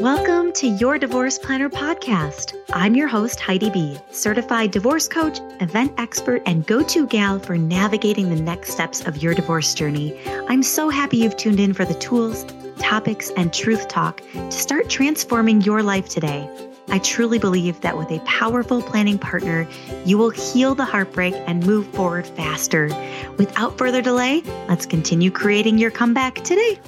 Welcome to your Divorce Planner podcast. I'm your host, Heidi B., certified divorce coach, event expert, and go to gal for navigating the next steps of your divorce journey. I'm so happy you've tuned in for the tools, topics, and truth talk to start transforming your life today. I truly believe that with a powerful planning partner, you will heal the heartbreak and move forward faster. Without further delay, let's continue creating your comeback today.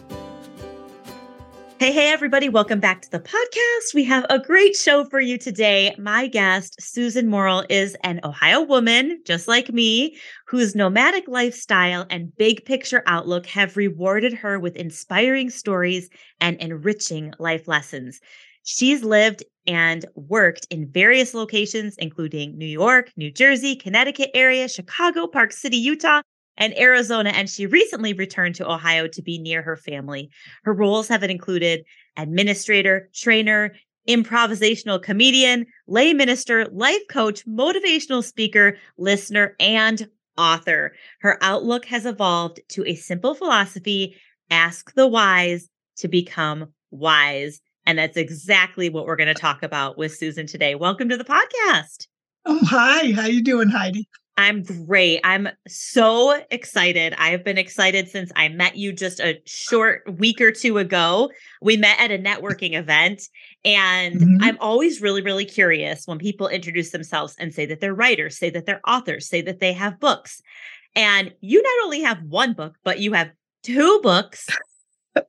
Hey, hey, everybody. Welcome back to the podcast. We have a great show for you today. My guest, Susan Morrell, is an Ohio woman, just like me, whose nomadic lifestyle and big picture outlook have rewarded her with inspiring stories and enriching life lessons. She's lived and worked in various locations, including New York, New Jersey, Connecticut area, Chicago, Park City, Utah, and Arizona, and she recently returned to Ohio to be near her family. Her roles have included administrator, trainer, improvisational comedian, lay minister, life coach, motivational speaker, listener, and author. Her outlook has evolved to a simple philosophy ask the wise to become wise. And that's exactly what we're going to talk about with Susan today. Welcome to the podcast. Oh, hi. How you doing, Heidi? I'm great. I'm so excited. I have been excited since I met you just a short week or two ago. We met at a networking event, and mm-hmm. I'm always really, really curious when people introduce themselves and say that they're writers, say that they're authors, say that they have books. And you not only have one book, but you have two books.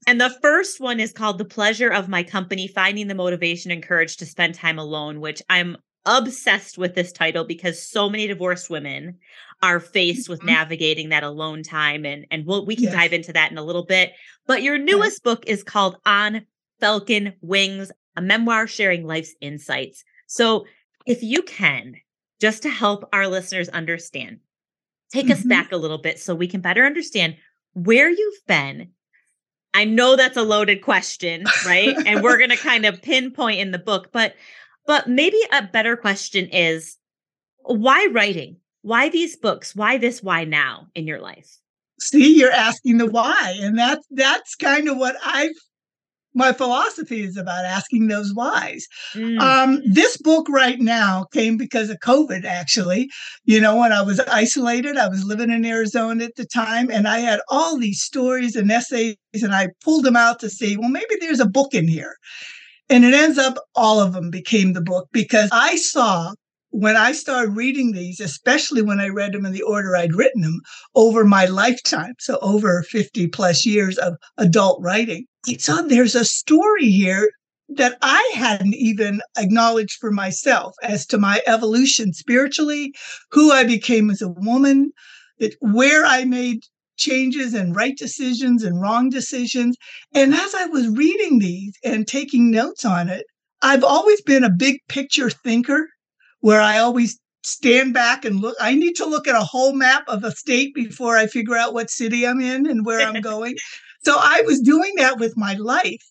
and the first one is called The Pleasure of My Company Finding the Motivation and Courage to Spend Time Alone, which I'm obsessed with this title because so many divorced women are faced with mm-hmm. navigating that alone time and and we'll, we can yes. dive into that in a little bit but your newest yes. book is called on falcon wings a memoir sharing life's insights so if you can just to help our listeners understand take mm-hmm. us back a little bit so we can better understand where you've been I know that's a loaded question, right? and we're going to kind of pinpoint in the book, but but maybe a better question is why writing? Why these books? Why this? Why now in your life? See, you're asking the why. And that's that's kind of what I've my philosophy is about asking those whys. Mm. Um, this book right now came because of COVID, actually. You know, when I was isolated, I was living in Arizona at the time, and I had all these stories and essays, and I pulled them out to see, well, maybe there's a book in here. And it ends up all of them became the book because I saw when I started reading these, especially when I read them in the order I'd written them over my lifetime, so over 50 plus years of adult writing, I saw there's a story here that I hadn't even acknowledged for myself as to my evolution spiritually, who I became as a woman, that where I made changes and right decisions and wrong decisions. And as I was reading these and taking notes on it, I've always been a big picture thinker where I always stand back and look. I need to look at a whole map of a state before I figure out what city I'm in and where I'm going. so I was doing that with my life.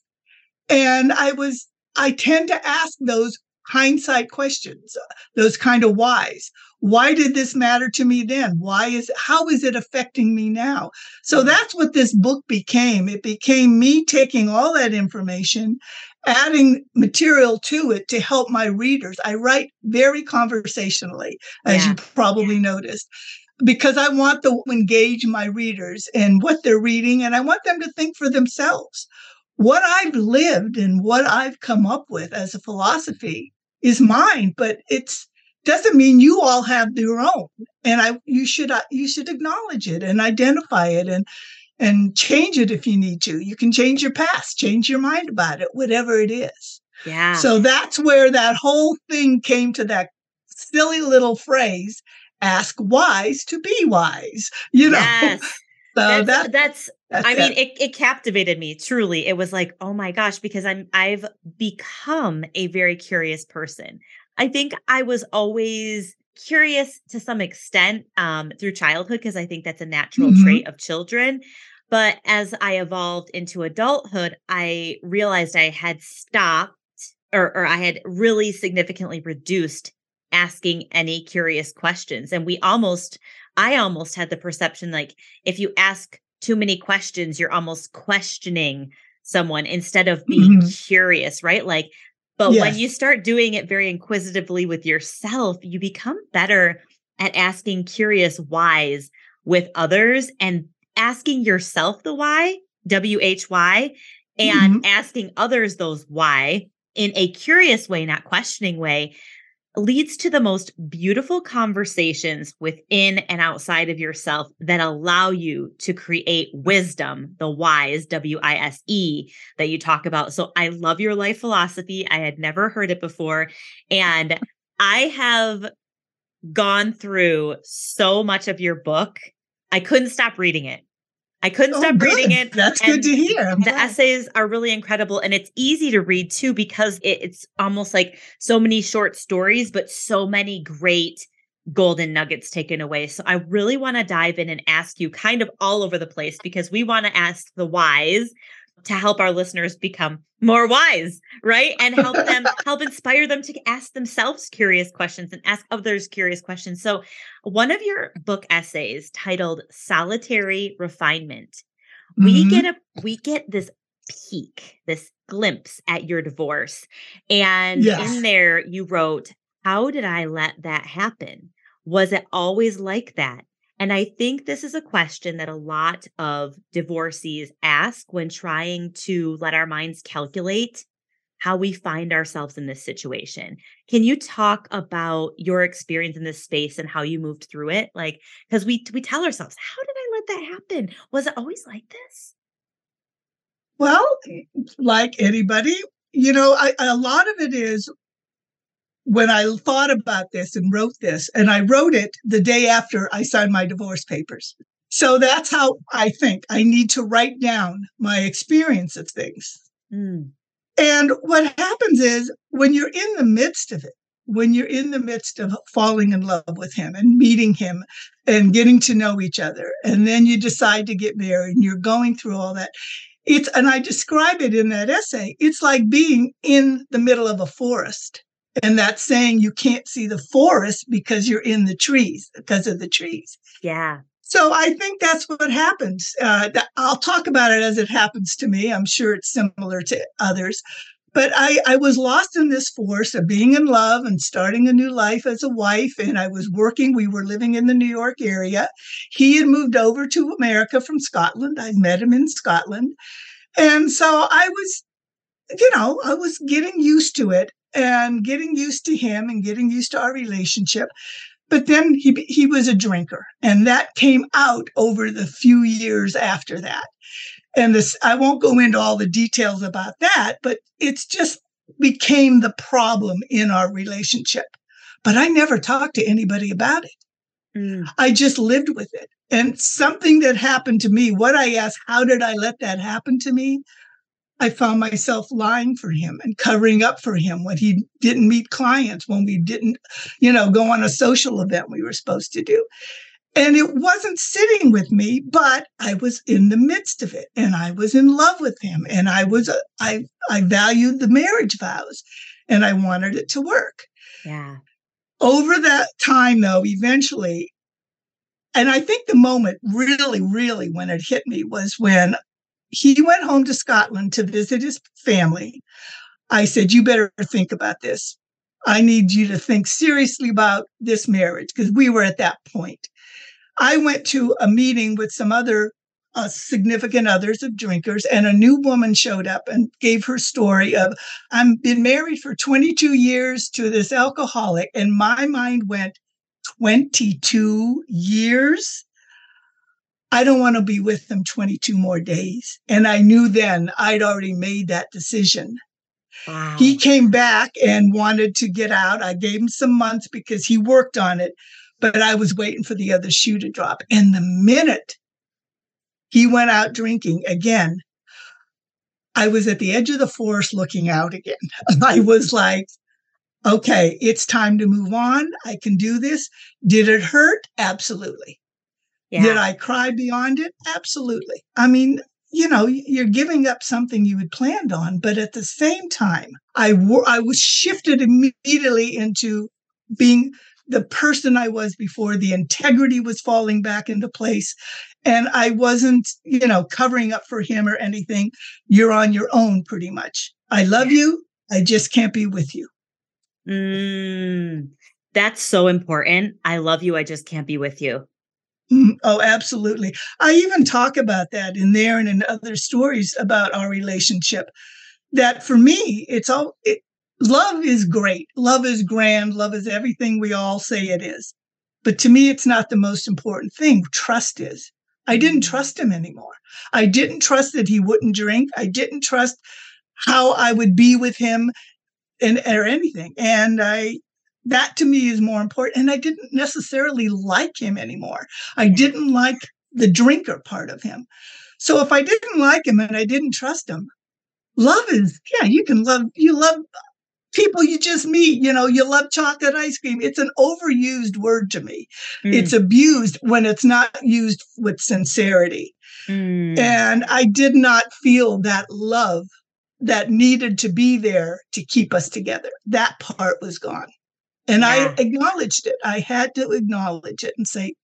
And I was, I tend to ask those hindsight questions, those kind of whys. Why did this matter to me then? Why is how is it affecting me now? So that's what this book became. It became me taking all that information, adding material to it to help my readers. I write very conversationally, as yeah. you probably noticed because I want to engage my readers in what they're reading and I want them to think for themselves. What I've lived and what I've come up with as a philosophy is mine, but it's doesn't mean you all have your own. And I you should uh, you should acknowledge it and identify it and and change it if you need to. You can change your past, change your mind about it, whatever it is. Yeah. So that's where that whole thing came to that silly little phrase ask wise to be wise you know yes. so that's, that, that's that's I mean, it. it. it captivated me truly. It was like, oh my gosh, because I'm I've become a very curious person. I think I was always curious to some extent um, through childhood because I think that's a natural mm-hmm. trait of children. But as I evolved into adulthood, I realized I had stopped or, or I had really significantly reduced asking any curious questions. And we almost, I almost had the perception like if you ask too many questions, you're almost questioning someone instead of being mm-hmm. curious, right? Like, but yes. when you start doing it very inquisitively with yourself, you become better at asking curious whys with others and asking yourself the why, W H Y, and mm-hmm. asking others those why in a curious way, not questioning way, leads to the most beautiful conversations within and outside of yourself that allow you to create wisdom, the wise, W I S E, that you talk about. So I love your life philosophy. I had never heard it before. And I have gone through so much of your book. I couldn't stop reading it. I couldn't oh, stop good. reading it. That's good to hear. I'm the glad. essays are really incredible and it's easy to read too because it, it's almost like so many short stories, but so many great golden nuggets taken away. So I really want to dive in and ask you kind of all over the place because we want to ask the whys to help our listeners become more wise, right? And help them help inspire them to ask themselves curious questions and ask others curious questions. So, one of your book essays titled Solitary Refinement, mm-hmm. we get a we get this peek, this glimpse at your divorce. And yes. in there you wrote, "How did I let that happen? Was it always like that? And I think this is a question that a lot of divorcees ask when trying to let our minds calculate how we find ourselves in this situation. Can you talk about your experience in this space and how you moved through it? Like cuz we we tell ourselves, how did I let that happen? Was it always like this? Well, like anybody, you know, I, a lot of it is when I thought about this and wrote this, and I wrote it the day after I signed my divorce papers. So that's how I think I need to write down my experience of things. Mm. And what happens is when you're in the midst of it, when you're in the midst of falling in love with him and meeting him and getting to know each other, and then you decide to get married and you're going through all that, it's, and I describe it in that essay, it's like being in the middle of a forest and that's saying you can't see the forest because you're in the trees because of the trees. Yeah. So I think that's what happens. Uh, I'll talk about it as it happens to me. I'm sure it's similar to others. But I, I was lost in this force of being in love and starting a new life as a wife. And I was working. We were living in the New York area. He had moved over to America from Scotland. I'd met him in Scotland. And so I was, you know, I was getting used to it and getting used to him and getting used to our relationship. But then he he was a drinker, and that came out over the few years after that. And this I won't go into all the details about that, but it's just became the problem in our relationship. But I never talked to anybody about it. Mm. I just lived with it. And something that happened to me, what I asked, how did I let that happen to me? I found myself lying for him and covering up for him when he didn't meet clients, when we didn't, you know, go on a social event we were supposed to do. And it wasn't sitting with me, but I was in the midst of it and I was in love with him and I was, I, I valued the marriage vows and I wanted it to work. Yeah. Over that time, though, eventually, and I think the moment really, really when it hit me was when he went home to Scotland to visit his family. I said, You better think about this. I need you to think seriously about this marriage because we were at that point. I went to a meeting with some other uh, significant others of drinkers, and a new woman showed up and gave her story of I've been married for 22 years to this alcoholic, and my mind went 22 years. I don't want to be with them 22 more days. And I knew then I'd already made that decision. Wow. He came back and wanted to get out. I gave him some months because he worked on it, but I was waiting for the other shoe to drop. And the minute he went out drinking again, I was at the edge of the forest looking out again. I was like, okay, it's time to move on. I can do this. Did it hurt? Absolutely. Yeah. Did I cry beyond it? Absolutely. I mean, you know, you're giving up something you had planned on, but at the same time, I wor- I was shifted immediately into being the person I was before. The integrity was falling back into place. And I wasn't, you know, covering up for him or anything. You're on your own pretty much. I love you. I just can't be with you. Mm, that's so important. I love you. I just can't be with you. Oh, absolutely. I even talk about that in there and in other stories about our relationship. That for me, it's all it, love is great. Love is grand. Love is everything we all say it is. But to me, it's not the most important thing. Trust is. I didn't mm. trust him anymore. I didn't trust that he wouldn't drink. I didn't trust how I would be with him and or anything. And I that to me is more important. And I didn't necessarily like him anymore. I didn't like the drinker part of him. So if I didn't like him and I didn't trust him, love is, yeah, you can love, you love people you just meet. You know, you love chocolate ice cream. It's an overused word to me. Mm. It's abused when it's not used with sincerity. Mm. And I did not feel that love that needed to be there to keep us together. That part was gone. And yeah. I acknowledged it. I had to acknowledge it and say,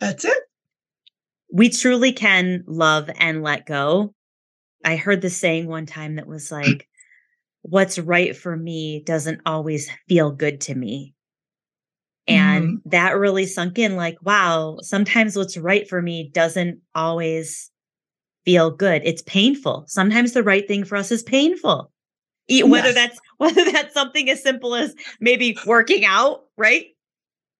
that's it. We truly can love and let go. I heard the saying one time that was like, what's right for me doesn't always feel good to me. And mm-hmm. that really sunk in like, wow, sometimes what's right for me doesn't always feel good. It's painful. Sometimes the right thing for us is painful whether yes. that's whether that's something as simple as maybe working out, right?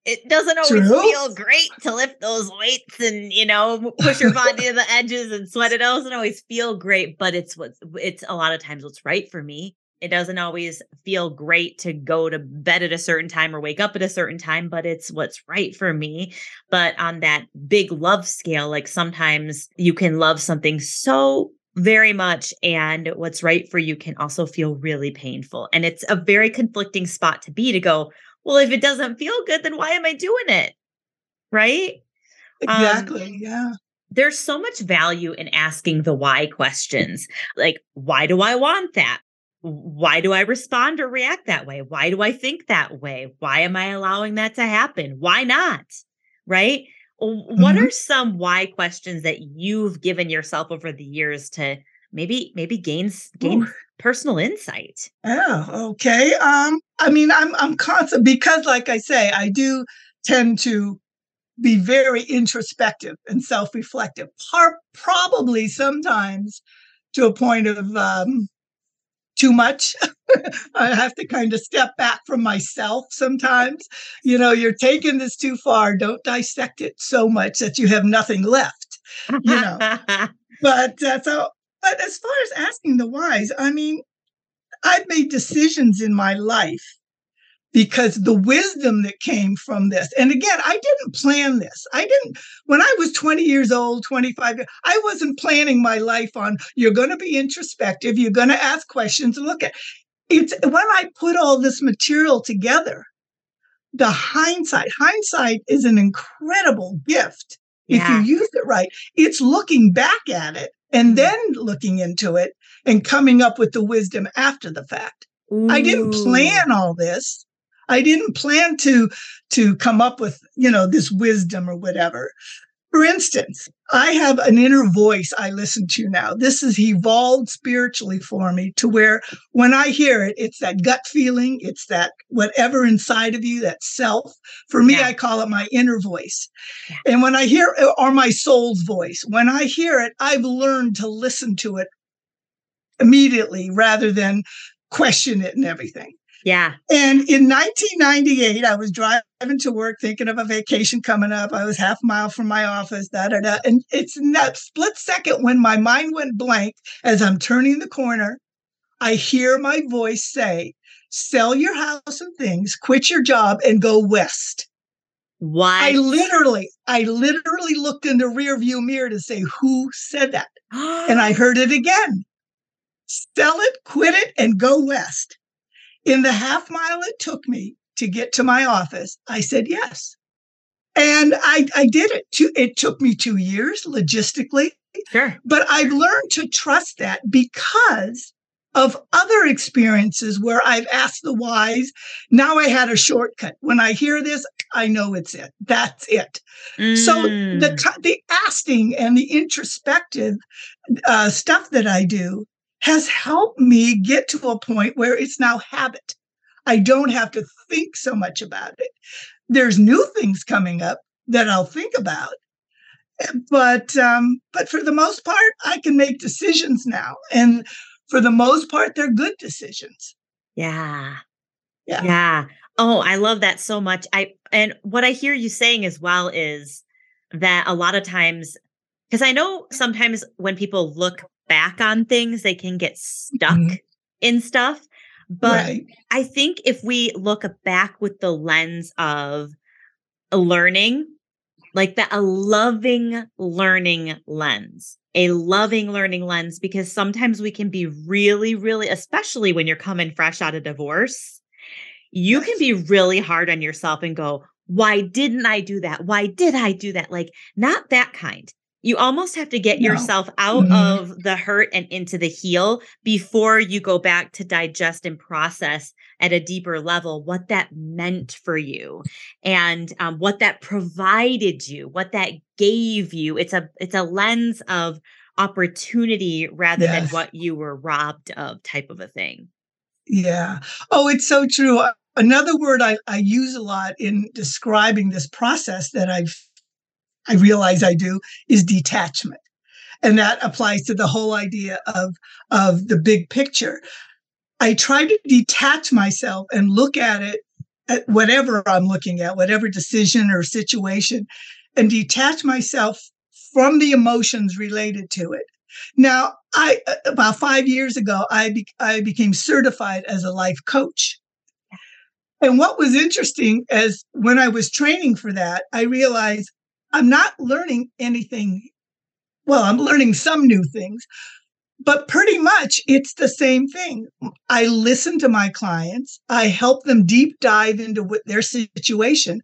It doesn't always True. feel great to lift those weights and you know push your body to the edges and sweat. It doesn't always feel great, but it's what it's a lot of times what's right for me. It doesn't always feel great to go to bed at a certain time or wake up at a certain time, but it's what's right for me. But on that big love scale, like sometimes you can love something so very much. And what's right for you can also feel really painful. And it's a very conflicting spot to be to go, well, if it doesn't feel good, then why am I doing it? Right? Exactly. Um, yeah. There's so much value in asking the why questions. Like, why do I want that? Why do I respond or react that way? Why do I think that way? Why am I allowing that to happen? Why not? Right? What mm-hmm. are some why questions that you've given yourself over the years to maybe maybe gain gain Ooh. personal insight? Oh, okay. Um, I mean, I'm I'm constant because, like I say, I do tend to be very introspective and self-reflective. Par- probably sometimes to a point of um, too much. I have to kind of step back from myself sometimes. You know, you're taking this too far. Don't dissect it so much that you have nothing left. You know, but uh, so, but as far as asking the whys, I mean, I've made decisions in my life because the wisdom that came from this and again i didn't plan this i didn't when i was 20 years old 25 i wasn't planning my life on you're going to be introspective you're going to ask questions and look at it's when i put all this material together the hindsight hindsight is an incredible gift yeah. if you use it right it's looking back at it and mm. then looking into it and coming up with the wisdom after the fact Ooh. i didn't plan all this I didn't plan to to come up with, you know, this wisdom or whatever. For instance, I have an inner voice I listen to now. This has evolved spiritually for me to where when I hear it, it's that gut feeling, it's that whatever inside of you, that self. For me, yeah. I call it my inner voice. Yeah. And when I hear uh, or my soul's voice, when I hear it, I've learned to listen to it immediately rather than question it and everything. Yeah. And in 1998, I was driving to work thinking of a vacation coming up. I was half a mile from my office, da da da. And it's in that split second when my mind went blank as I'm turning the corner, I hear my voice say, sell your house and things, quit your job, and go west. Why? I literally, I literally looked in the rear view mirror to say, who said that? and I heard it again. Sell it, quit it, and go west. In the half mile it took me to get to my office, I said yes. And I, I did it. It took me two years logistically. Sure. But I've learned to trust that because of other experiences where I've asked the whys. Now I had a shortcut. When I hear this, I know it's it. That's it. Mm. So the mm. the asking and the introspective uh, stuff that I do has helped me get to a point where it's now habit. I don't have to think so much about it. There's new things coming up that I'll think about, but um, but for the most part, I can make decisions now, and for the most part, they're good decisions. Yeah. Yeah. Yeah. Oh, I love that so much. I and what I hear you saying as well is that a lot of times because I know sometimes when people look back on things, they can get stuck mm-hmm. in stuff. But right. I think if we look back with the lens of learning, like that, a loving learning lens, a loving learning lens, because sometimes we can be really, really, especially when you're coming fresh out of divorce, you yes. can be really hard on yourself and go, why didn't I do that? Why did I do that? Like, not that kind you almost have to get no. yourself out mm-hmm. of the hurt and into the heal before you go back to digest and process at a deeper level what that meant for you and um, what that provided you what that gave you it's a it's a lens of opportunity rather yes. than what you were robbed of type of a thing yeah oh it's so true another word I, I use a lot in describing this process that i've I realize I do, is detachment. And that applies to the whole idea of, of the big picture. I try to detach myself and look at it at whatever I'm looking at, whatever decision or situation, and detach myself from the emotions related to it. Now, I about five years ago, I be, I became certified as a life coach. And what was interesting is when I was training for that, I realized I'm not learning anything. Well, I'm learning some new things, but pretty much it's the same thing. I listen to my clients, I help them deep dive into what their situation.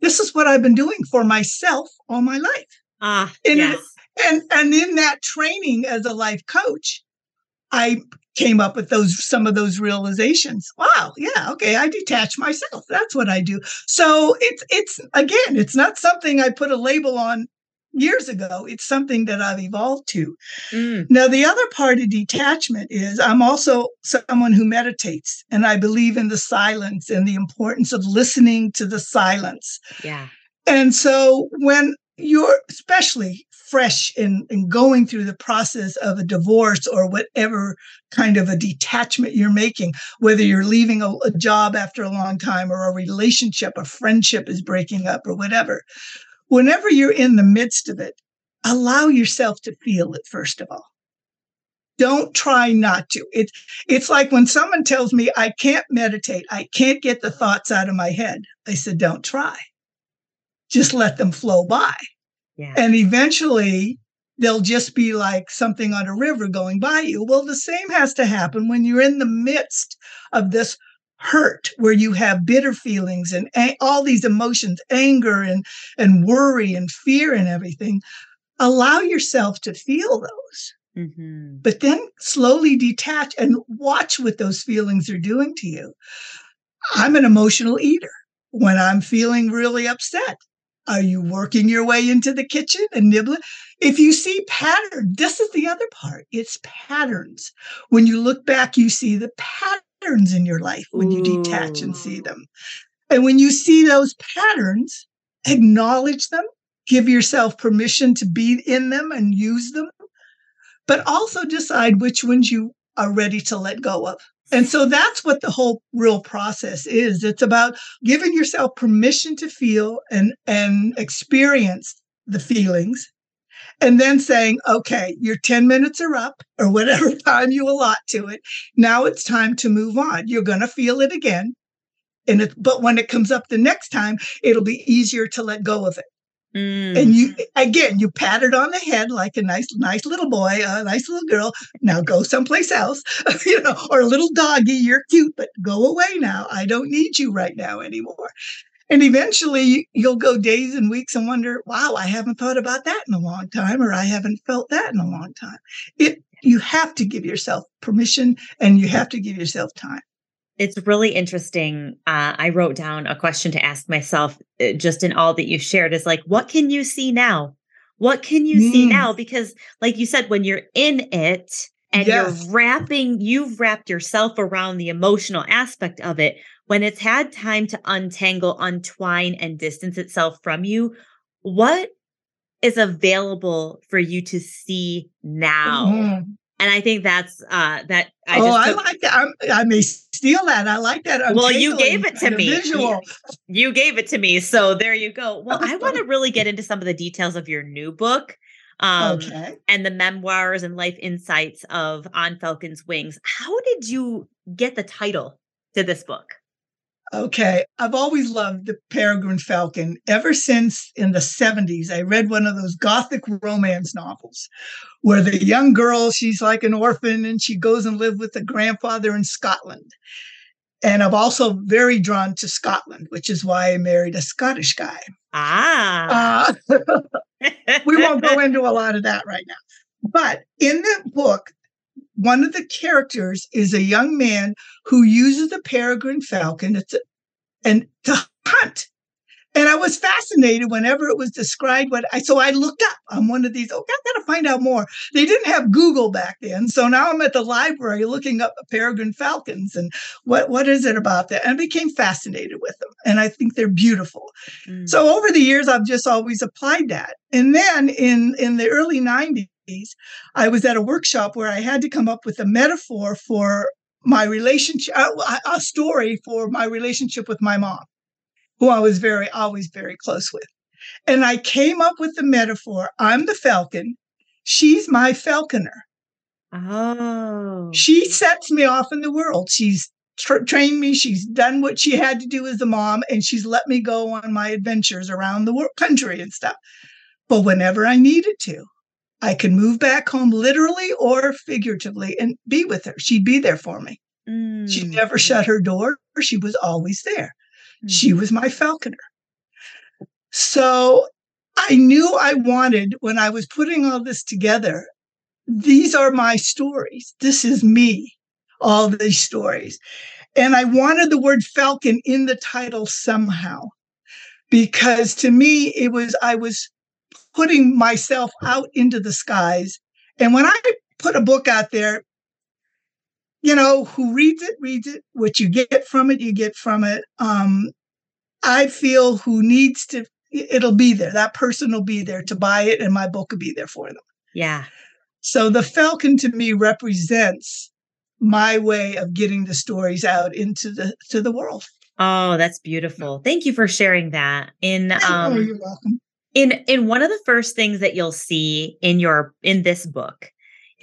This is what I've been doing for myself all my life. Ah, and, yes. and and in that training as a life coach, I came up with those some of those realizations. Wow, yeah, okay, I detach myself. That's what I do. So it's it's again, it's not something I put a label on years ago. It's something that I've evolved to. Mm. Now, the other part of detachment is I'm also someone who meditates and I believe in the silence and the importance of listening to the silence. Yeah. And so when you're especially fresh in, in going through the process of a divorce or whatever kind of a detachment you're making, whether you're leaving a, a job after a long time or a relationship, a friendship is breaking up or whatever. Whenever you're in the midst of it, allow yourself to feel it, first of all. Don't try not to. It's it's like when someone tells me I can't meditate, I can't get the thoughts out of my head. I said, don't try. Just let them flow by. Yeah. And eventually they'll just be like something on a river going by you. Well, the same has to happen when you're in the midst of this hurt where you have bitter feelings and a- all these emotions, anger and, and worry and fear and everything. Allow yourself to feel those. Mm-hmm. But then slowly detach and watch what those feelings are doing to you. I'm an emotional eater. When I'm feeling really upset, are you working your way into the kitchen and nibbling? If you see pattern, this is the other part. It's patterns. When you look back, you see the patterns in your life when you Ooh. detach and see them. And when you see those patterns, acknowledge them, give yourself permission to be in them and use them, but also decide which ones you are ready to let go of. And so that's what the whole real process is. It's about giving yourself permission to feel and, and experience the feelings and then saying, okay, your 10 minutes are up or whatever time you allot to it. Now it's time to move on. You're going to feel it again. And it, but when it comes up the next time, it'll be easier to let go of it. Mm. And you again, you pat it on the head like a nice, nice little boy, a nice little girl. Now go someplace else, you know, or a little doggy. You're cute, but go away now. I don't need you right now anymore. And eventually you'll go days and weeks and wonder, wow, I haven't thought about that in a long time, or I haven't felt that in a long time. It you have to give yourself permission and you have to give yourself time. It's really interesting. Uh, I wrote down a question to ask myself uh, just in all that you shared is like, what can you see now? What can you mm. see now? Because, like you said, when you're in it and yes. you're wrapping, you've wrapped yourself around the emotional aspect of it. When it's had time to untangle, untwine, and distance itself from you, what is available for you to see now? Mm-hmm. And I think that's uh that I Oh, I like that. I'm, i may steal that. I like that. Well, you gave it to me. Visual. You, you gave it to me. So there you go. Well, I want to really get into some of the details of your new book. Um, okay. and the memoirs and life insights of On Falcon's Wings. How did you get the title to this book? Okay. I've always loved the Peregrine Falcon. Ever since in the 70s, I read one of those gothic romance novels where the young girl, she's like an orphan and she goes and lives with a grandfather in Scotland. And I'm also very drawn to Scotland, which is why I married a Scottish guy. Ah. Uh, we won't go into a lot of that right now. But in the book, one of the characters is a young man who uses a peregrine falcon a, and to hunt. And I was fascinated whenever it was described. What I so I looked up. I'm one of these. oh, I got to find out more. They didn't have Google back then, so now I'm at the library looking up peregrine falcons and what what is it about that? And I became fascinated with them, and I think they're beautiful. Mm. So over the years, I've just always applied that. And then in in the early '90s, I was at a workshop where I had to come up with a metaphor for my relationship, uh, a story for my relationship with my mom, who I was very, always very close with. And I came up with the metaphor I'm the falcon, she's my falconer. Oh. She sets me off in the world. She's tra- trained me, she's done what she had to do as a mom, and she's let me go on my adventures around the world, country and stuff. But whenever I needed to, I can move back home literally or figuratively and be with her. She'd be there for me. Mm. She never shut her door. She was always there. Mm. She was my falconer. So I knew I wanted, when I was putting all this together, these are my stories. This is me, all these stories. And I wanted the word falcon in the title somehow because to me, it was, I was putting myself out into the skies. And when I put a book out there, you know, who reads it, reads it. What you get from it, you get from it. Um, I feel who needs to, it'll be there. That person will be there to buy it, and my book will be there for them. Yeah. So the Falcon to me represents my way of getting the stories out into the to the world. Oh, that's beautiful. Thank you for sharing that. In um, oh, you're welcome in in one of the first things that you'll see in your in this book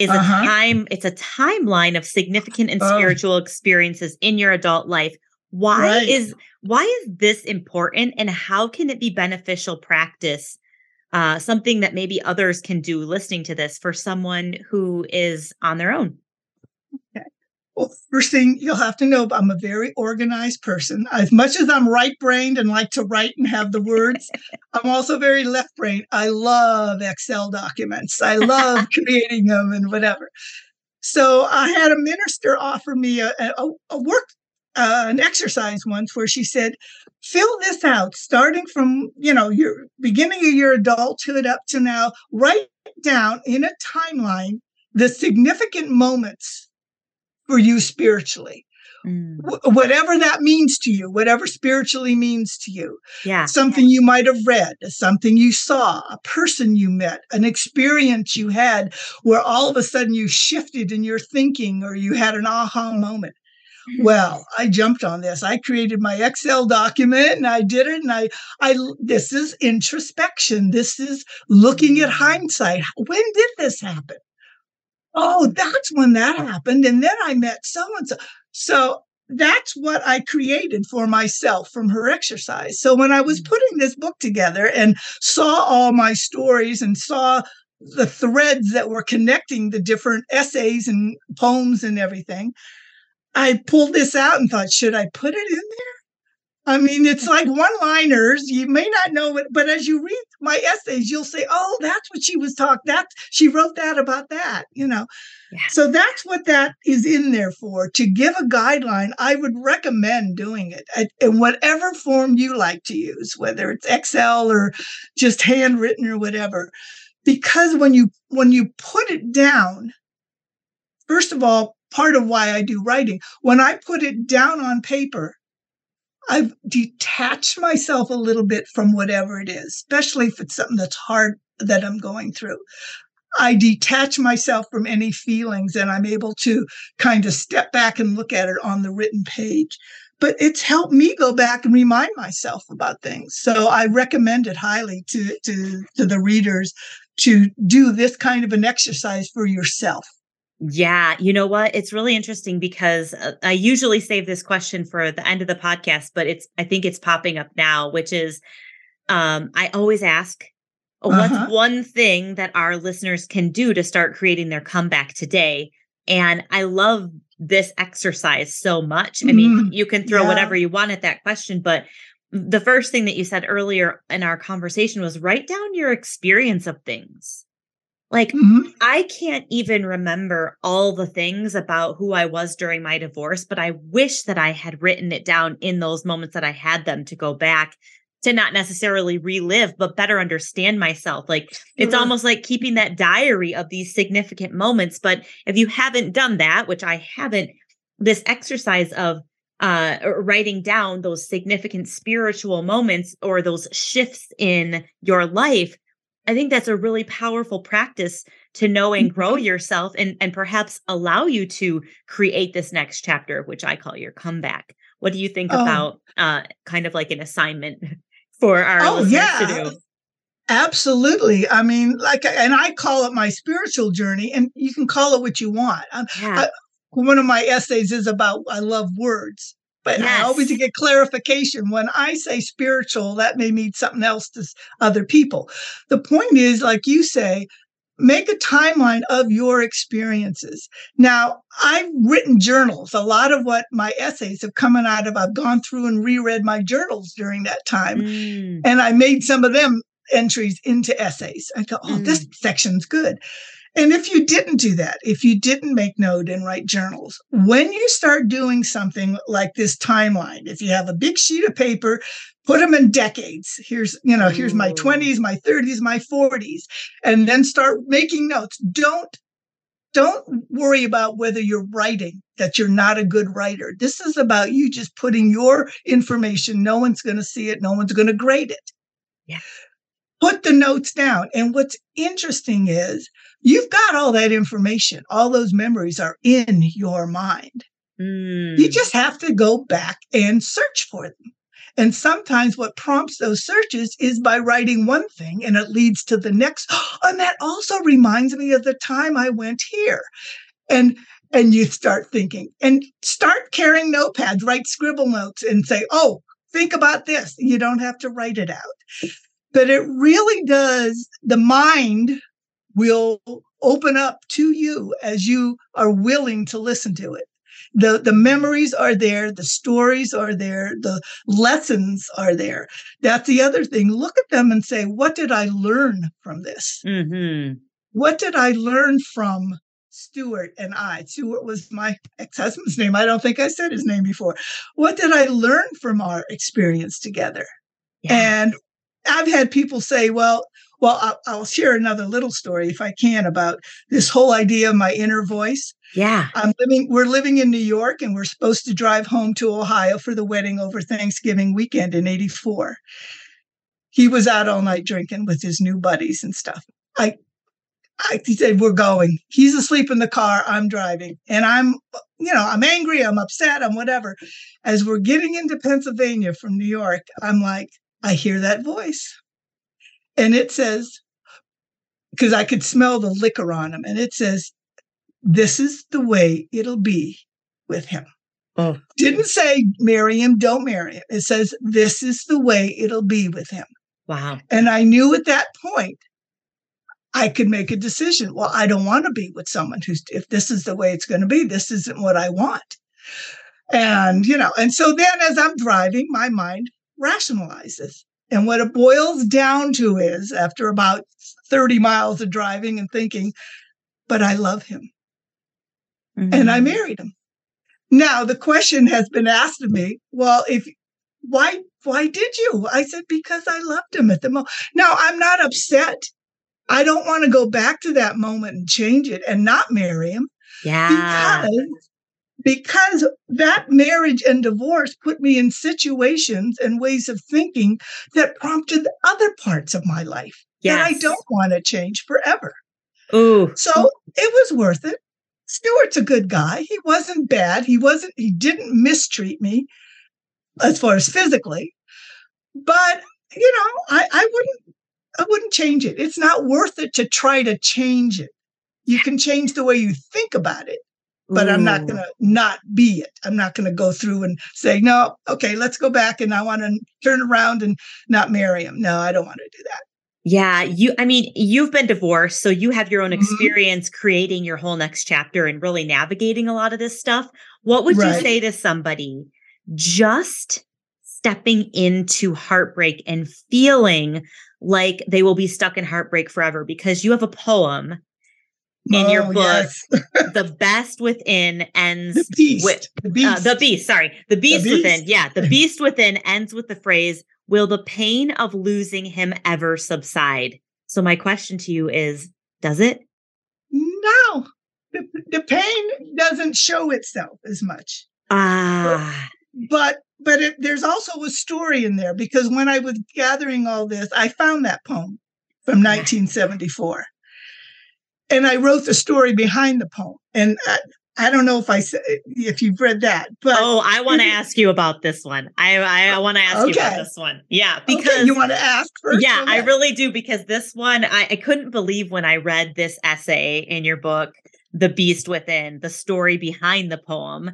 is uh-huh. a time it's a timeline of significant and oh. spiritual experiences in your adult life why right. is why is this important and how can it be beneficial practice uh, something that maybe others can do listening to this for someone who is on their own okay well, first thing you'll have to know, I'm a very organized person. As much as I'm right brained and like to write and have the words, I'm also very left brained. I love Excel documents. I love creating them and whatever. So I had a minister offer me a, a, a work, uh, an exercise once where she said, fill this out starting from, you know, your beginning of your adulthood up to now, write down in a timeline the significant moments for you spiritually. Mm. whatever that means to you, whatever spiritually means to you. Yeah. Something you might have read, something you saw, a person you met, an experience you had where all of a sudden you shifted in your thinking or you had an aha moment. Well, I jumped on this. I created my Excel document and I did it. And I, I, this is introspection. This is looking at mm. hindsight. When did this happen? Oh, that's when that happened. And then I met so and so. So that's what I created for myself from her exercise. So when I was mm. putting this book together and saw all my stories and saw the threads that were connecting the different essays and poems and everything, I pulled this out and thought, should I put it in there? I mean, it's like one liners. You may not know it, but as you read my essays, you'll say, oh, that's what she was talking. That she wrote that about that, you know. Yeah. So that's what that is in there for to give a guideline. I would recommend doing it in whatever form you like to use, whether it's Excel or just handwritten or whatever. Because when you when you put it down, first of all, part of why I do writing, when I put it down on paper, I've detached myself a little bit from whatever it is, especially if it's something that's hard that I'm going through. I detach myself from any feelings and I'm able to kind of step back and look at it on the written page. But it's helped me go back and remind myself about things. So I recommend it highly to, to, to the readers to do this kind of an exercise for yourself. Yeah, you know what? It's really interesting because uh, I usually save this question for the end of the podcast, but it's I think it's popping up now, which is um I always ask what's uh-huh. one thing that our listeners can do to start creating their comeback today? And I love this exercise so much. I mean, mm, you can throw yeah. whatever you want at that question, but the first thing that you said earlier in our conversation was write down your experience of things. Like, mm-hmm. I can't even remember all the things about who I was during my divorce, but I wish that I had written it down in those moments that I had them to go back to not necessarily relive, but better understand myself. Like, it's mm-hmm. almost like keeping that diary of these significant moments. But if you haven't done that, which I haven't, this exercise of uh, writing down those significant spiritual moments or those shifts in your life I think that's a really powerful practice to know and grow mm-hmm. yourself and, and perhaps allow you to create this next chapter, which I call your comeback. What do you think oh. about uh, kind of like an assignment for our oh, listeners yeah. to do? Absolutely. I mean, like, and I call it my spiritual journey, and you can call it what you want. Yeah. I, one of my essays is about I love words. But yes. I always get clarification. When I say spiritual, that may mean something else to other people. The point is, like you say, make a timeline of your experiences. Now, I've written journals. A lot of what my essays have come out of, I've gone through and reread my journals during that time. Mm. And I made some of them entries into essays. I go, oh, mm. this section's good. And if you didn't do that, if you didn't make note and write journals, when you start doing something like this timeline, if you have a big sheet of paper, put them in decades. Here's, you know, here's my 20s, my 30s, my 40s, and then start making notes. Don't don't worry about whether you're writing that you're not a good writer. This is about you just putting your information. No one's going to see it. No one's going to grade it. Yeah. Put the notes down. And what's interesting is you've got all that information. All those memories are in your mind. Mm. You just have to go back and search for them. And sometimes what prompts those searches is by writing one thing and it leads to the next. And that also reminds me of the time I went here. And and you start thinking and start carrying notepads, write scribble notes and say, oh, think about this. You don't have to write it out. But it really does, the mind will open up to you as you are willing to listen to it. The, the memories are there, the stories are there, the lessons are there. That's the other thing. Look at them and say, what did I learn from this? Mm-hmm. What did I learn from Stuart and I? Stuart was my ex husband's name. I don't think I said his name before. What did I learn from our experience together? Yeah. And I've had people say, well, well, I'll, I'll, share another little story if I can about this whole idea of my inner voice. Yeah. I'm living, we're living in New York and we're supposed to drive home to Ohio for the wedding over Thanksgiving weekend in 84. He was out all night drinking with his new buddies and stuff. I, I, he said, We're going. He's asleep in the car. I'm driving. And I'm, you know, I'm angry. I'm upset. I'm whatever. As we're getting into Pennsylvania from New York, I'm like, I hear that voice and it says, because I could smell the liquor on him, and it says, This is the way it'll be with him. Oh. Didn't say marry him, don't marry him. It says, This is the way it'll be with him. Wow. And I knew at that point I could make a decision. Well, I don't want to be with someone who's, if this is the way it's going to be, this isn't what I want. And, you know, and so then as I'm driving, my mind rationalizes. And what it boils down to is after about 30 miles of driving and thinking, but I love him. Mm-hmm. And I mm-hmm. married him. Now the question has been asked of me, well, if why why did you? I said, because I loved him at the moment. Now I'm not upset. I don't want to go back to that moment and change it and not marry him. Yeah. Because because that marriage and divorce put me in situations and ways of thinking that prompted other parts of my life yes. that I don't want to change forever. Ooh. So it was worth it. Stuart's a good guy. He wasn't bad. He wasn't, he didn't mistreat me as far as physically. But, you know, I, I wouldn't I wouldn't change it. It's not worth it to try to change it. You can change the way you think about it, but Ooh. I'm not going to not be it. I'm not going to go through and say, no, okay, let's go back and I want to turn around and not marry him. No, I don't want to do that. Yeah, you I mean, you've been divorced, so you have your own mm-hmm. experience mm-hmm. creating your whole next chapter and really navigating a lot of this stuff. What would right. you say to somebody just stepping into heartbreak and feeling like they will be stuck in heartbreak forever because you have a poem in oh, your book yes. the best within ends the beast. with the beast. Uh, the beast sorry. The beast, the beast. within yeah the beast within ends with the phrase will the pain of losing him ever subside? So my question to you is does it? No. The, the pain doesn't show itself as much. Ah. but but it, there's also a story in there because when I was gathering all this, I found that poem from 1974, and I wrote the story behind the poem. And I, I don't know if I if you've read that, but oh, I want to ask you about this one. I I, I want to ask okay. you about this one. Yeah, because okay, you want to ask first. Yeah, I really do because this one I, I couldn't believe when I read this essay in your book, "The Beast Within," the story behind the poem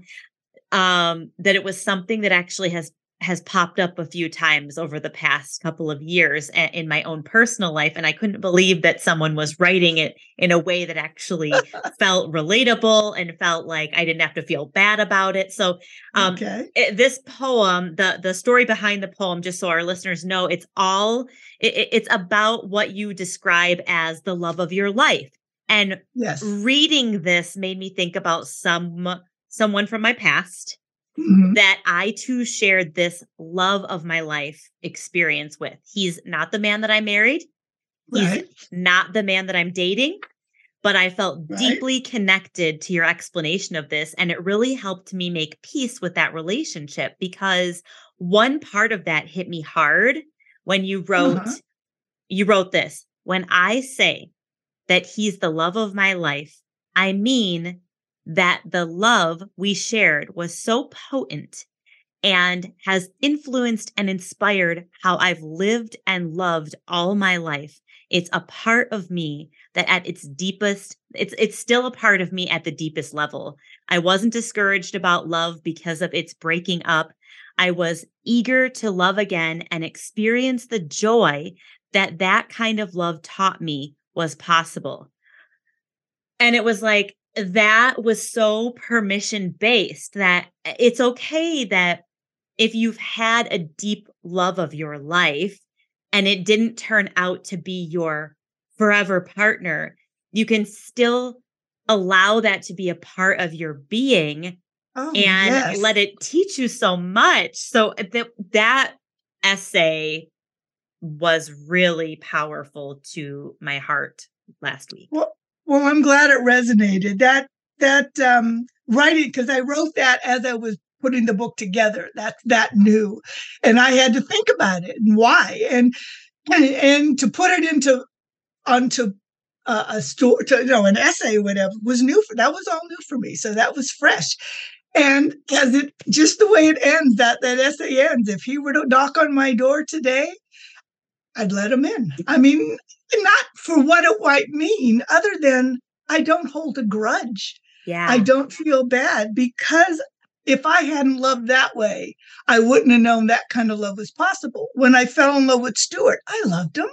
um, that it was something that actually has has popped up a few times over the past couple of years in my own personal life and i couldn't believe that someone was writing it in a way that actually felt relatable and felt like i didn't have to feel bad about it so um, okay. it, this poem the the story behind the poem just so our listeners know it's all it, it's about what you describe as the love of your life and yes. reading this made me think about some someone from my past mm-hmm. that I too shared this love of my life experience with. He's not the man that I married. He's right. not the man that I'm dating, but I felt right. deeply connected to your explanation of this. And it really helped me make peace with that relationship because one part of that hit me hard when you wrote, uh-huh. you wrote this. When I say that he's the love of my life, I mean that the love we shared was so potent and has influenced and inspired how I've lived and loved all my life. It's a part of me that at its deepest, it's it's still a part of me at the deepest level. I wasn't discouraged about love because of its breaking up. I was eager to love again and experience the joy that that kind of love taught me was possible. And it was like that was so permission based that eh, it's okay that if you've had a deep love of your life and it didn't turn out to be your forever partner, you can still allow that to be a part of your being oh, and yes. let it teach you so much. So eh, that that essay was really powerful to my heart last week. Well, well, I'm glad it resonated. That that um, writing because I wrote that as I was putting the book together. That's that new, and I had to think about it and why, and and, and to put it into onto a story, to, you know, an essay, whatever, was new for that was all new for me. So that was fresh. And as it just the way it ends, that that essay ends. If he were to knock on my door today, I'd let him in. I mean, not for what it might mean, other than I don't hold a grudge. Yeah. I don't feel bad because if I hadn't loved that way, I wouldn't have known that kind of love was possible. When I fell in love with Stuart, I loved him,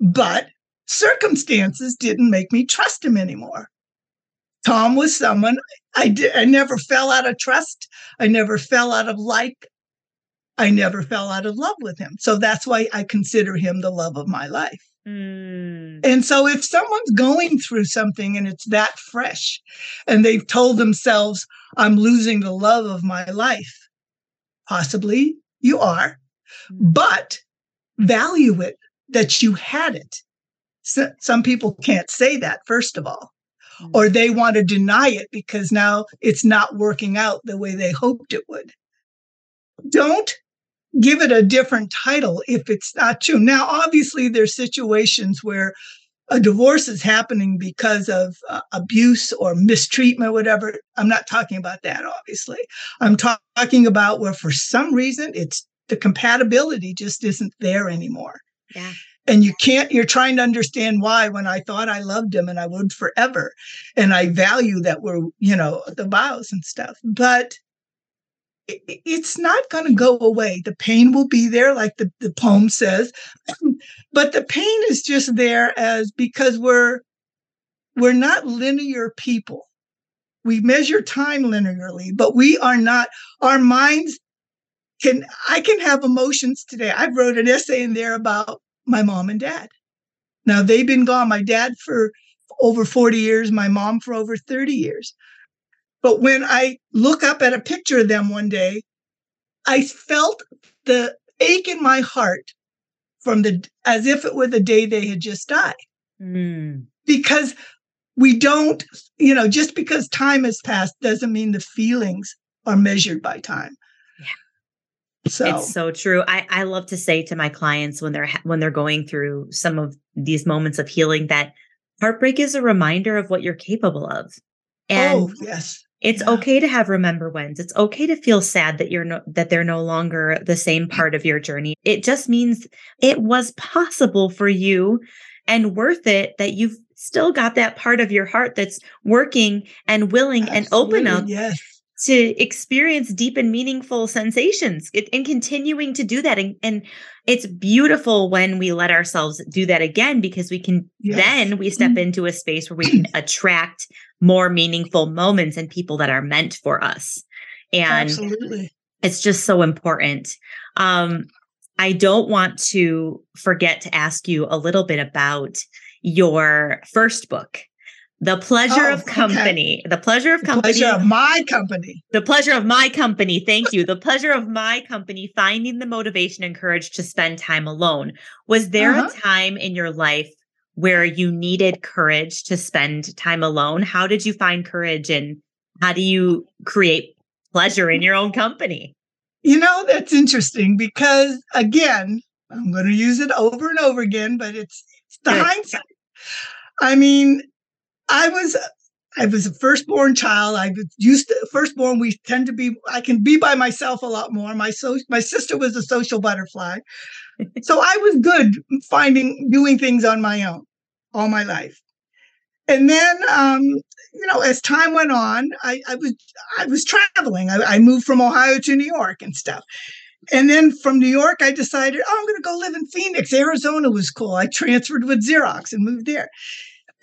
but circumstances didn't make me trust him anymore. Tom was someone I did, I never fell out of trust. I never fell out of like. I never fell out of love with him. So that's why I consider him the love of my life. Mm. And so if someone's going through something and it's that fresh and they've told themselves, I'm losing the love of my life, possibly you are, mm. but value it that you had it. So, some people can't say that, first of all, mm. or they want to deny it because now it's not working out the way they hoped it would. Don't give it a different title if it's not true. Now, obviously, there's situations where a divorce is happening because of uh, abuse or mistreatment, whatever. I'm not talking about that, obviously. I'm ta- talking about where for some reason it's the compatibility just isn't there anymore. Yeah. And you can't, you're trying to understand why when I thought I loved him and I would forever. And I value that we're, you know, the vows and stuff. But it's not going to go away. The pain will be there, like the, the poem says, but the pain is just there as because we're we're not linear people. We measure time linearly, but we are not. Our minds can. I can have emotions today. I wrote an essay in there about my mom and dad. Now they've been gone. My dad for over 40 years, my mom for over 30 years. But when I look up at a picture of them one day, I felt the ache in my heart from the as if it were the day they had just died. Mm. Because we don't, you know, just because time has passed doesn't mean the feelings are measured by time. Yeah. So it's so true. I, I love to say to my clients when they're when they're going through some of these moments of healing that heartbreak is a reminder of what you're capable of. And oh, yes. It's okay to have remember whens. It's okay to feel sad that you're no, that they're no longer the same part of your journey. It just means it was possible for you and worth it that you've still got that part of your heart that's working and willing Absolutely, and open up yes. to experience deep and meaningful sensations and continuing to do that. And, and it's beautiful when we let ourselves do that again because we can yes. then we step mm-hmm. into a space where we can attract more meaningful moments and people that are meant for us. And Absolutely. it's just so important. Um, I don't want to forget to ask you a little bit about your first book, The Pleasure oh, of Company. Okay. The Pleasure of Company. The pleasure of my company. The pleasure of my company. Thank you. the pleasure of my company, finding the motivation and courage to spend time alone. Was there uh-huh. a time in your life where you needed courage to spend time alone. How did you find courage and how do you create pleasure in your own company? You know, that's interesting because again, I'm going to use it over and over again, but it's, it's the Good. hindsight. I mean, I was I was a firstborn child. I was used to firstborn. We tend to be. I can be by myself a lot more. My so my sister was a social butterfly, so I was good finding doing things on my own all my life. And then, um, you know, as time went on, I, I was I was traveling. I, I moved from Ohio to New York and stuff. And then from New York, I decided, oh, I'm going to go live in Phoenix. Arizona was cool. I transferred with Xerox and moved there.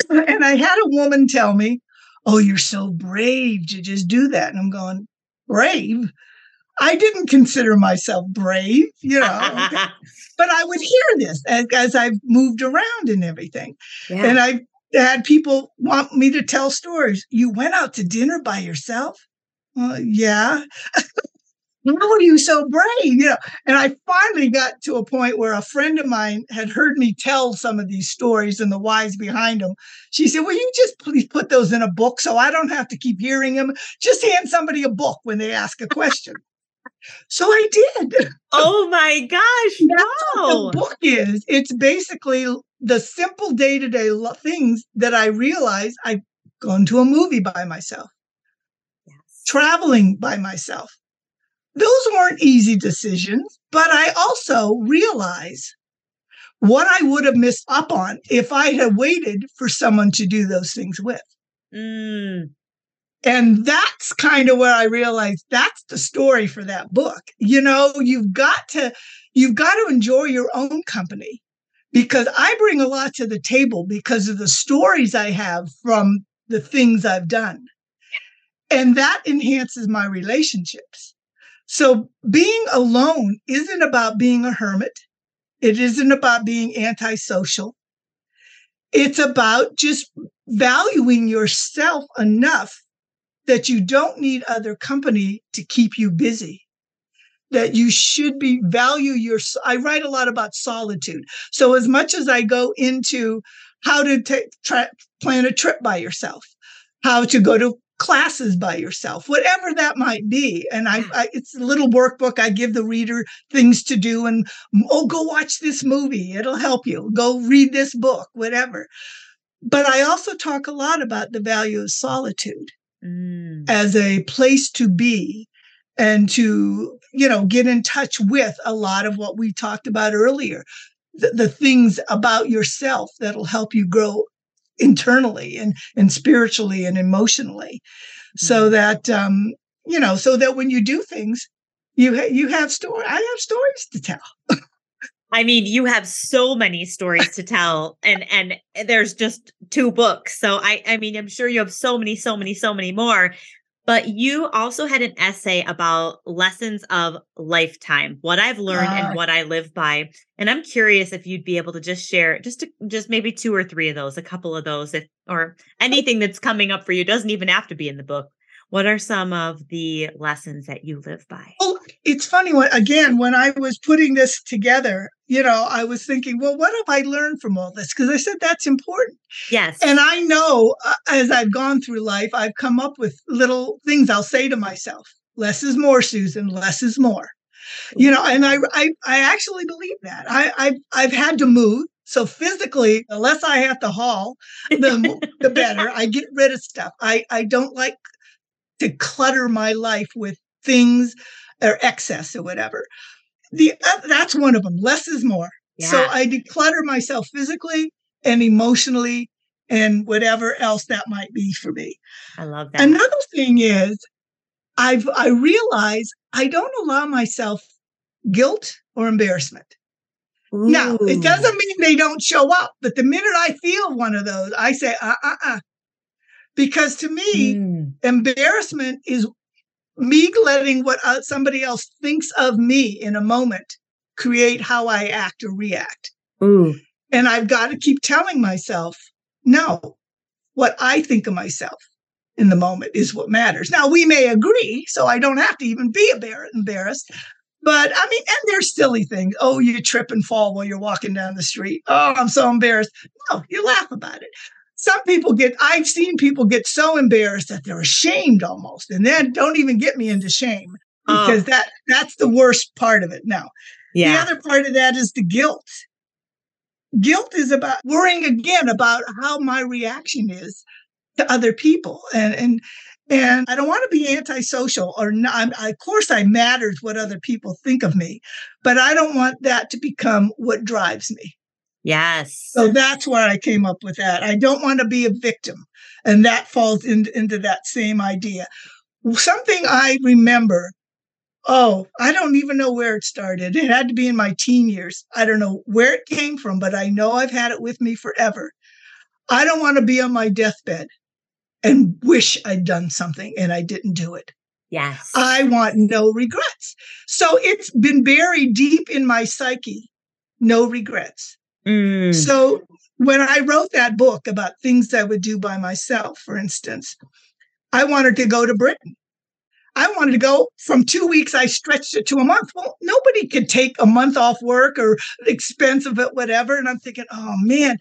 And I had a woman tell me, Oh, you're so brave to just do that. And I'm going, Brave? I didn't consider myself brave, you know, but I would hear this as, as I've moved around and everything. Yeah. And I had people want me to tell stories. You went out to dinner by yourself? Well, yeah. How are you so brave? You know, and I finally got to a point where a friend of mine had heard me tell some of these stories and the whys behind them. She said, Will you just please put those in a book so I don't have to keep hearing them? Just hand somebody a book when they ask a question. So I did. Oh my gosh. no. the book is. It's basically the simple day to day things that I realize I've gone to a movie by myself, yes. traveling by myself. Those weren't easy decisions, but I also realize what I would have missed up on if I had waited for someone to do those things with. Mm. And that's kind of where I realized that's the story for that book. You know, you've got to you've got to enjoy your own company because I bring a lot to the table because of the stories I have from the things I've done. And that enhances my relationships. So being alone isn't about being a hermit. It isn't about being antisocial. It's about just valuing yourself enough that you don't need other company to keep you busy that you should be value your i write a lot about solitude so as much as i go into how to take try, plan a trip by yourself how to go to classes by yourself whatever that might be. And I, I, it's a little workbook i give the reader things to do and oh go watch this movie. It'll help you. Go read this book whatever. But i also talk a lot about the value of solitude mm. as a place to be and to you know get in touch with a lot of what we talked about earlier. The, the things about yourself that'll help you grow internally and and spiritually and emotionally so mm-hmm. that um you know so that when you do things you ha- you have story i have stories to tell I mean, you have so many stories to tell and and there's just two books. So I I mean, I'm sure you have so many so many so many more. But you also had an essay about lessons of lifetime, what I've learned and ah. what I live by. And I'm curious if you'd be able to just share just to, just maybe two or three of those, a couple of those, if or anything that's coming up for you doesn't even have to be in the book. What are some of the lessons that you live by? Well, it's funny when again when I was putting this together, you know, I was thinking, well, what have I learned from all this? Because I said that's important. Yes. And I know uh, as I've gone through life, I've come up with little things I'll say to myself. Less is more, Susan. Less is more. You know, and I I, I actually believe that. I I've, I've had to move. So physically, the less I have to haul, the the better. I get rid of stuff. I I don't like to clutter my life with things or excess or whatever. The uh, that's one of them. Less is more. Yeah. So I declutter myself physically and emotionally and whatever else that might be for me. I love that. Another thing is I've I realize I don't allow myself guilt or embarrassment. Ooh. Now, it doesn't mean they don't show up, but the minute I feel one of those, I say, uh uh uh. Because to me, mm. embarrassment is me letting what uh, somebody else thinks of me in a moment create how I act or react. Ooh. And I've got to keep telling myself, no, what I think of myself in the moment is what matters. Now, we may agree, so I don't have to even be embarrassed. But I mean, and there's silly things. Oh, you trip and fall while you're walking down the street. Oh, I'm so embarrassed. No, you laugh about it some people get i've seen people get so embarrassed that they're ashamed almost and then don't even get me into shame oh. because that that's the worst part of it now yeah. the other part of that is the guilt guilt is about worrying again about how my reaction is to other people and and and I don't want to be antisocial or not. I, of course, I matters what other people think of me, but I don't want that to become what drives me. Yes. So that's why I came up with that. I don't want to be a victim. And that falls in, into that same idea. Something I remember, oh, I don't even know where it started. It had to be in my teen years. I don't know where it came from, but I know I've had it with me forever. I don't want to be on my deathbed and wish I'd done something and I didn't do it. Yes. I want no regrets. So it's been buried deep in my psyche. No regrets. Mm. So when I wrote that book about things I would do by myself, for instance, I wanted to go to Britain. I wanted to go from two weeks, I stretched it to a month. Well, nobody could take a month off work or expense of it, whatever. And I'm thinking, oh man,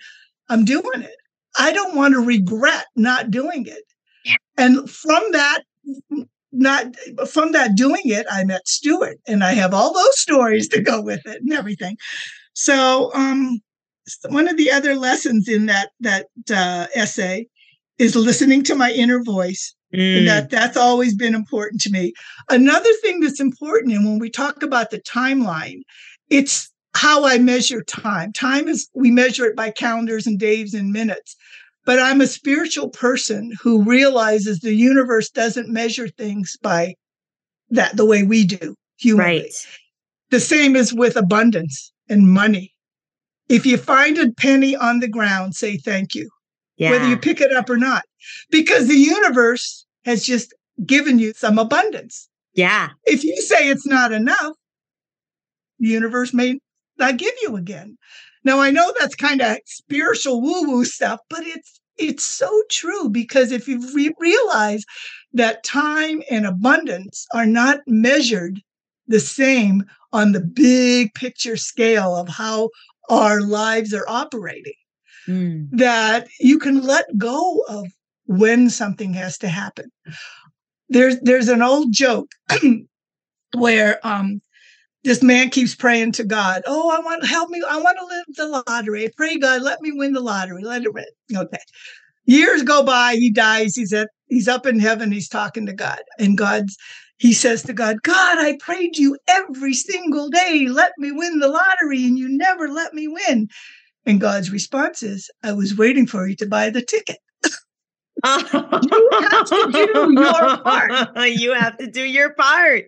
I'm doing it. I don't want to regret not doing it. Yeah. And from that, not from that doing it, I met Stuart and I have all those stories to go with it and everything. So um one of the other lessons in that that uh, essay is listening to my inner voice. Mm. And that that's always been important to me. Another thing that's important, and when we talk about the timeline, it's how I measure time. Time is we measure it by calendars and days and minutes. But I'm a spiritual person who realizes the universe doesn't measure things by that the way we do humanly. Right. The same is with abundance and money if you find a penny on the ground, say thank you. yeah. whether you pick it up or not, because the universe has just given you some abundance. Yeah. If you say it's not enough, the universe may not give you again. Now I know that's kind of spiritual woo-woo stuff, but it's it's so true because if you re- realize that time and abundance are not measured the same on the big picture scale of how our lives are operating, Mm. that you can let go of when something has to happen. There's there's an old joke where um this man keeps praying to God, Oh, I want help me, I want to live the lottery. Pray God, let me win the lottery. Let it win. Okay. Years go by, he dies, he's at he's up in heaven, he's talking to God. And God's he says to God, God, I prayed you every single day, let me win the lottery, and you never let me win. And God's response is, I was waiting for you to buy the ticket. you have to do your part. you have to do your part.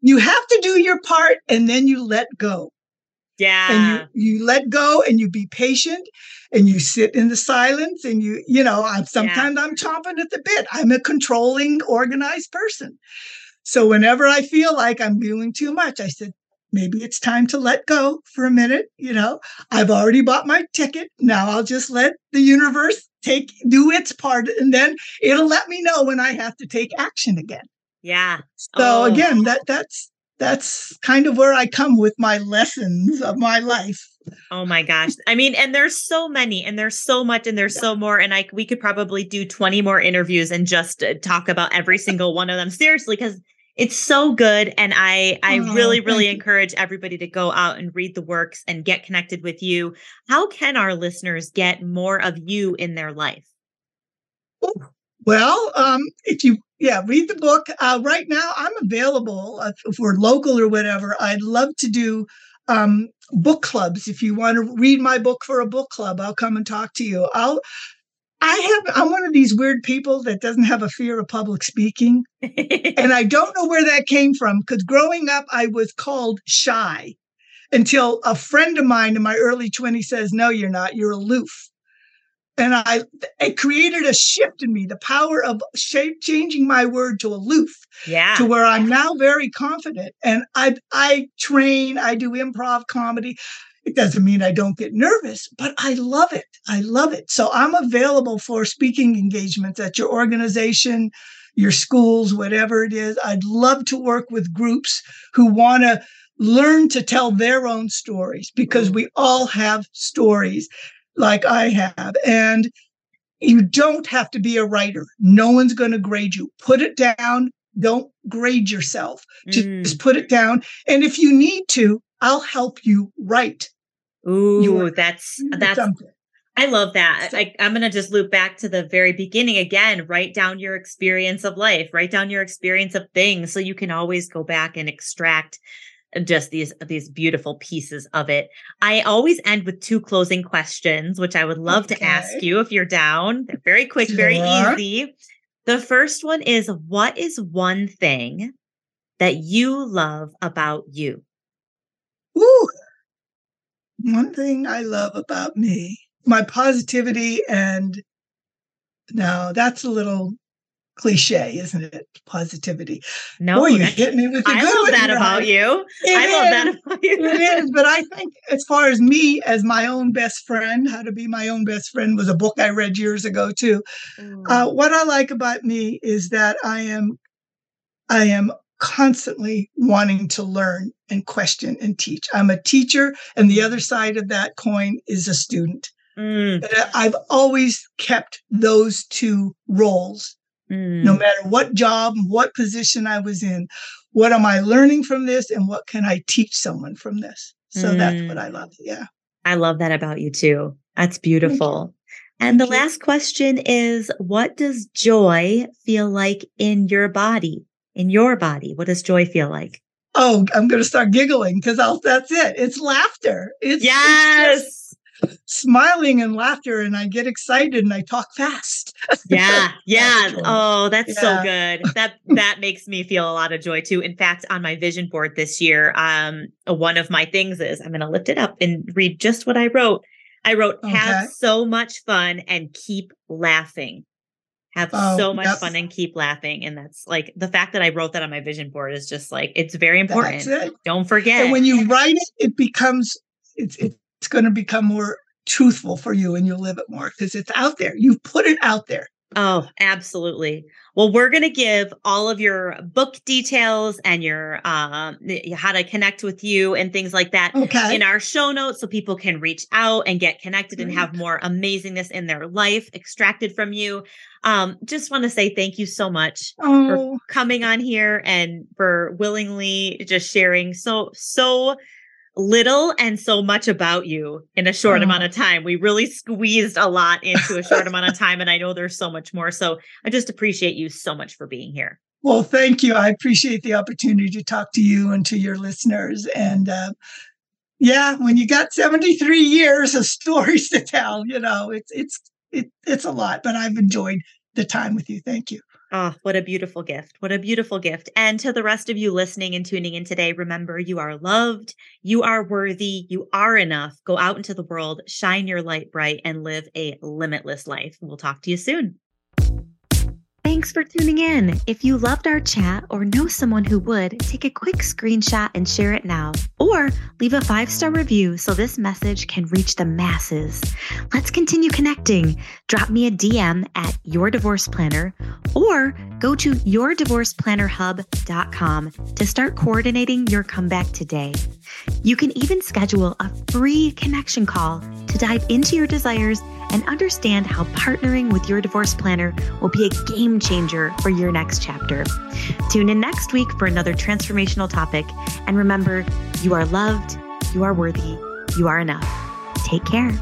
You have to do your part and then you let go. Yeah. And you, you let go and you be patient and you sit in the silence and you, you know, I'm sometimes I'm chomping at the bit. I'm a controlling, organized person. So whenever I feel like I'm doing too much, I said, maybe it's time to let go for a minute. You know, I've already bought my ticket. Now I'll just let the universe take do its part and then it'll let me know when I have to take action again. Yeah. So Oh. again, that that's that's kind of where I come with my lessons of my life. Oh my gosh. I mean, and there's so many and there's so much and there's so more. And I we could probably do 20 more interviews and just uh, talk about every single one of them. Seriously, because it's so good. And I I Oh, really, really encourage everybody to go out and read the works and get connected with you. How can our listeners get more of you in their life? Well, um, if you yeah read the book uh, right now, I'm available uh, if we're local or whatever. I'd love to do um, book clubs. If you want to read my book for a book club, I'll come and talk to you. I'll. I have. I'm one of these weird people that doesn't have a fear of public speaking. and I don't know where that came from because growing up, I was called shy until a friend of mine in my early 20s says, No, you're not, you're aloof. And I, it created a shift in me, the power of shape, changing my word to aloof yeah. to where I'm now very confident. And I, I train, I do improv comedy. It doesn't mean I don't get nervous, but I love it. I love it. So I'm available for speaking engagements at your organization, your schools, whatever it is. I'd love to work with groups who want to learn to tell their own stories because we all have stories like I have. And you don't have to be a writer. No one's going to grade you. Put it down. Don't grade yourself. Just Mm. put it down. And if you need to, I'll help you write Ooh, that's that's something. I love that. So- I, I'm going to just loop back to the very beginning again. Write down your experience of life, write down your experience of things so you can always go back and extract uh, just these these beautiful pieces of it. I always end with two closing questions, which I would love to ask you if you're down. They're very quick, very easy. The first one is what is one thing that you love about you? Ooh. One thing I love about me, my positivity and now that's a little cliche, isn't it? Positivity. No, Boy, you hit me with the I love that about you. It I love is. that about you. it is, but I think as far as me as my own best friend, how to be my own best friend was a book I read years ago too. Uh, what I like about me is that I am, I am constantly wanting to learn and question and teach. I'm a teacher, and the other side of that coin is a student. Mm, I've always kept those two roles, mm. no matter what job, what position I was in. What am I learning from this, and what can I teach someone from this? So that's what Mm. I love. Yeah. I love that about you too. That's beautiful. And the last question is what does joy feel like in your body? In your body, what does joy feel like? Oh, I'm going to start giggling because that's it. It's laughter. It's, it's just smiling and laughter, and I get excited and I talk fast. Yeah. Yeah. Oh, that's so good. That that makes me feel a lot of joy too. In fact, on my vision board this year, um, one of my things is I'm gonna lift it up and read just what I wrote. I wrote, okay. have so much fun and keep laughing. Have oh, so much fun and keep laughing. And that's like the fact that I wrote that on my vision board is just like, it's very important. It. Don't forget. And when you write it, it becomes, it's, it's going to become more truthful for you and you'll live it more because it's out there. You've put it out there. Oh, absolutely. Well, we're going to give all of your book details and your um how to connect with you and things like that okay. in our show notes so people can reach out and get connected Great. and have more amazingness in their life extracted from you. Um just want to say thank you so much oh. for coming on here and for willingly just sharing so so little and so much about you in a short oh. amount of time. We really squeezed a lot into a short amount of time. And I know there's so much more. So I just appreciate you so much for being here. Well, thank you. I appreciate the opportunity to talk to you and to your listeners. And uh, yeah, when you got 73 years of stories to tell, you know, it's it's it, it's a lot, but I've enjoyed the time with you. Thank you. Oh, what a beautiful gift. What a beautiful gift. And to the rest of you listening and tuning in today, remember you are loved, you are worthy, you are enough. Go out into the world, shine your light bright, and live a limitless life. We'll talk to you soon. Thanks for tuning in. If you loved our chat or know someone who would, take a quick screenshot and share it now. Or leave a five star review so this message can reach the masses. Let's continue connecting. Drop me a DM at Your Divorce Planner or go to yourdivorceplannerhub.com to start coordinating your comeback today. You can even schedule a free connection call to dive into your desires and understand how partnering with your divorce planner will be a game changer for your next chapter. Tune in next week for another transformational topic. And remember, you are loved, you are worthy, you are enough. Take care.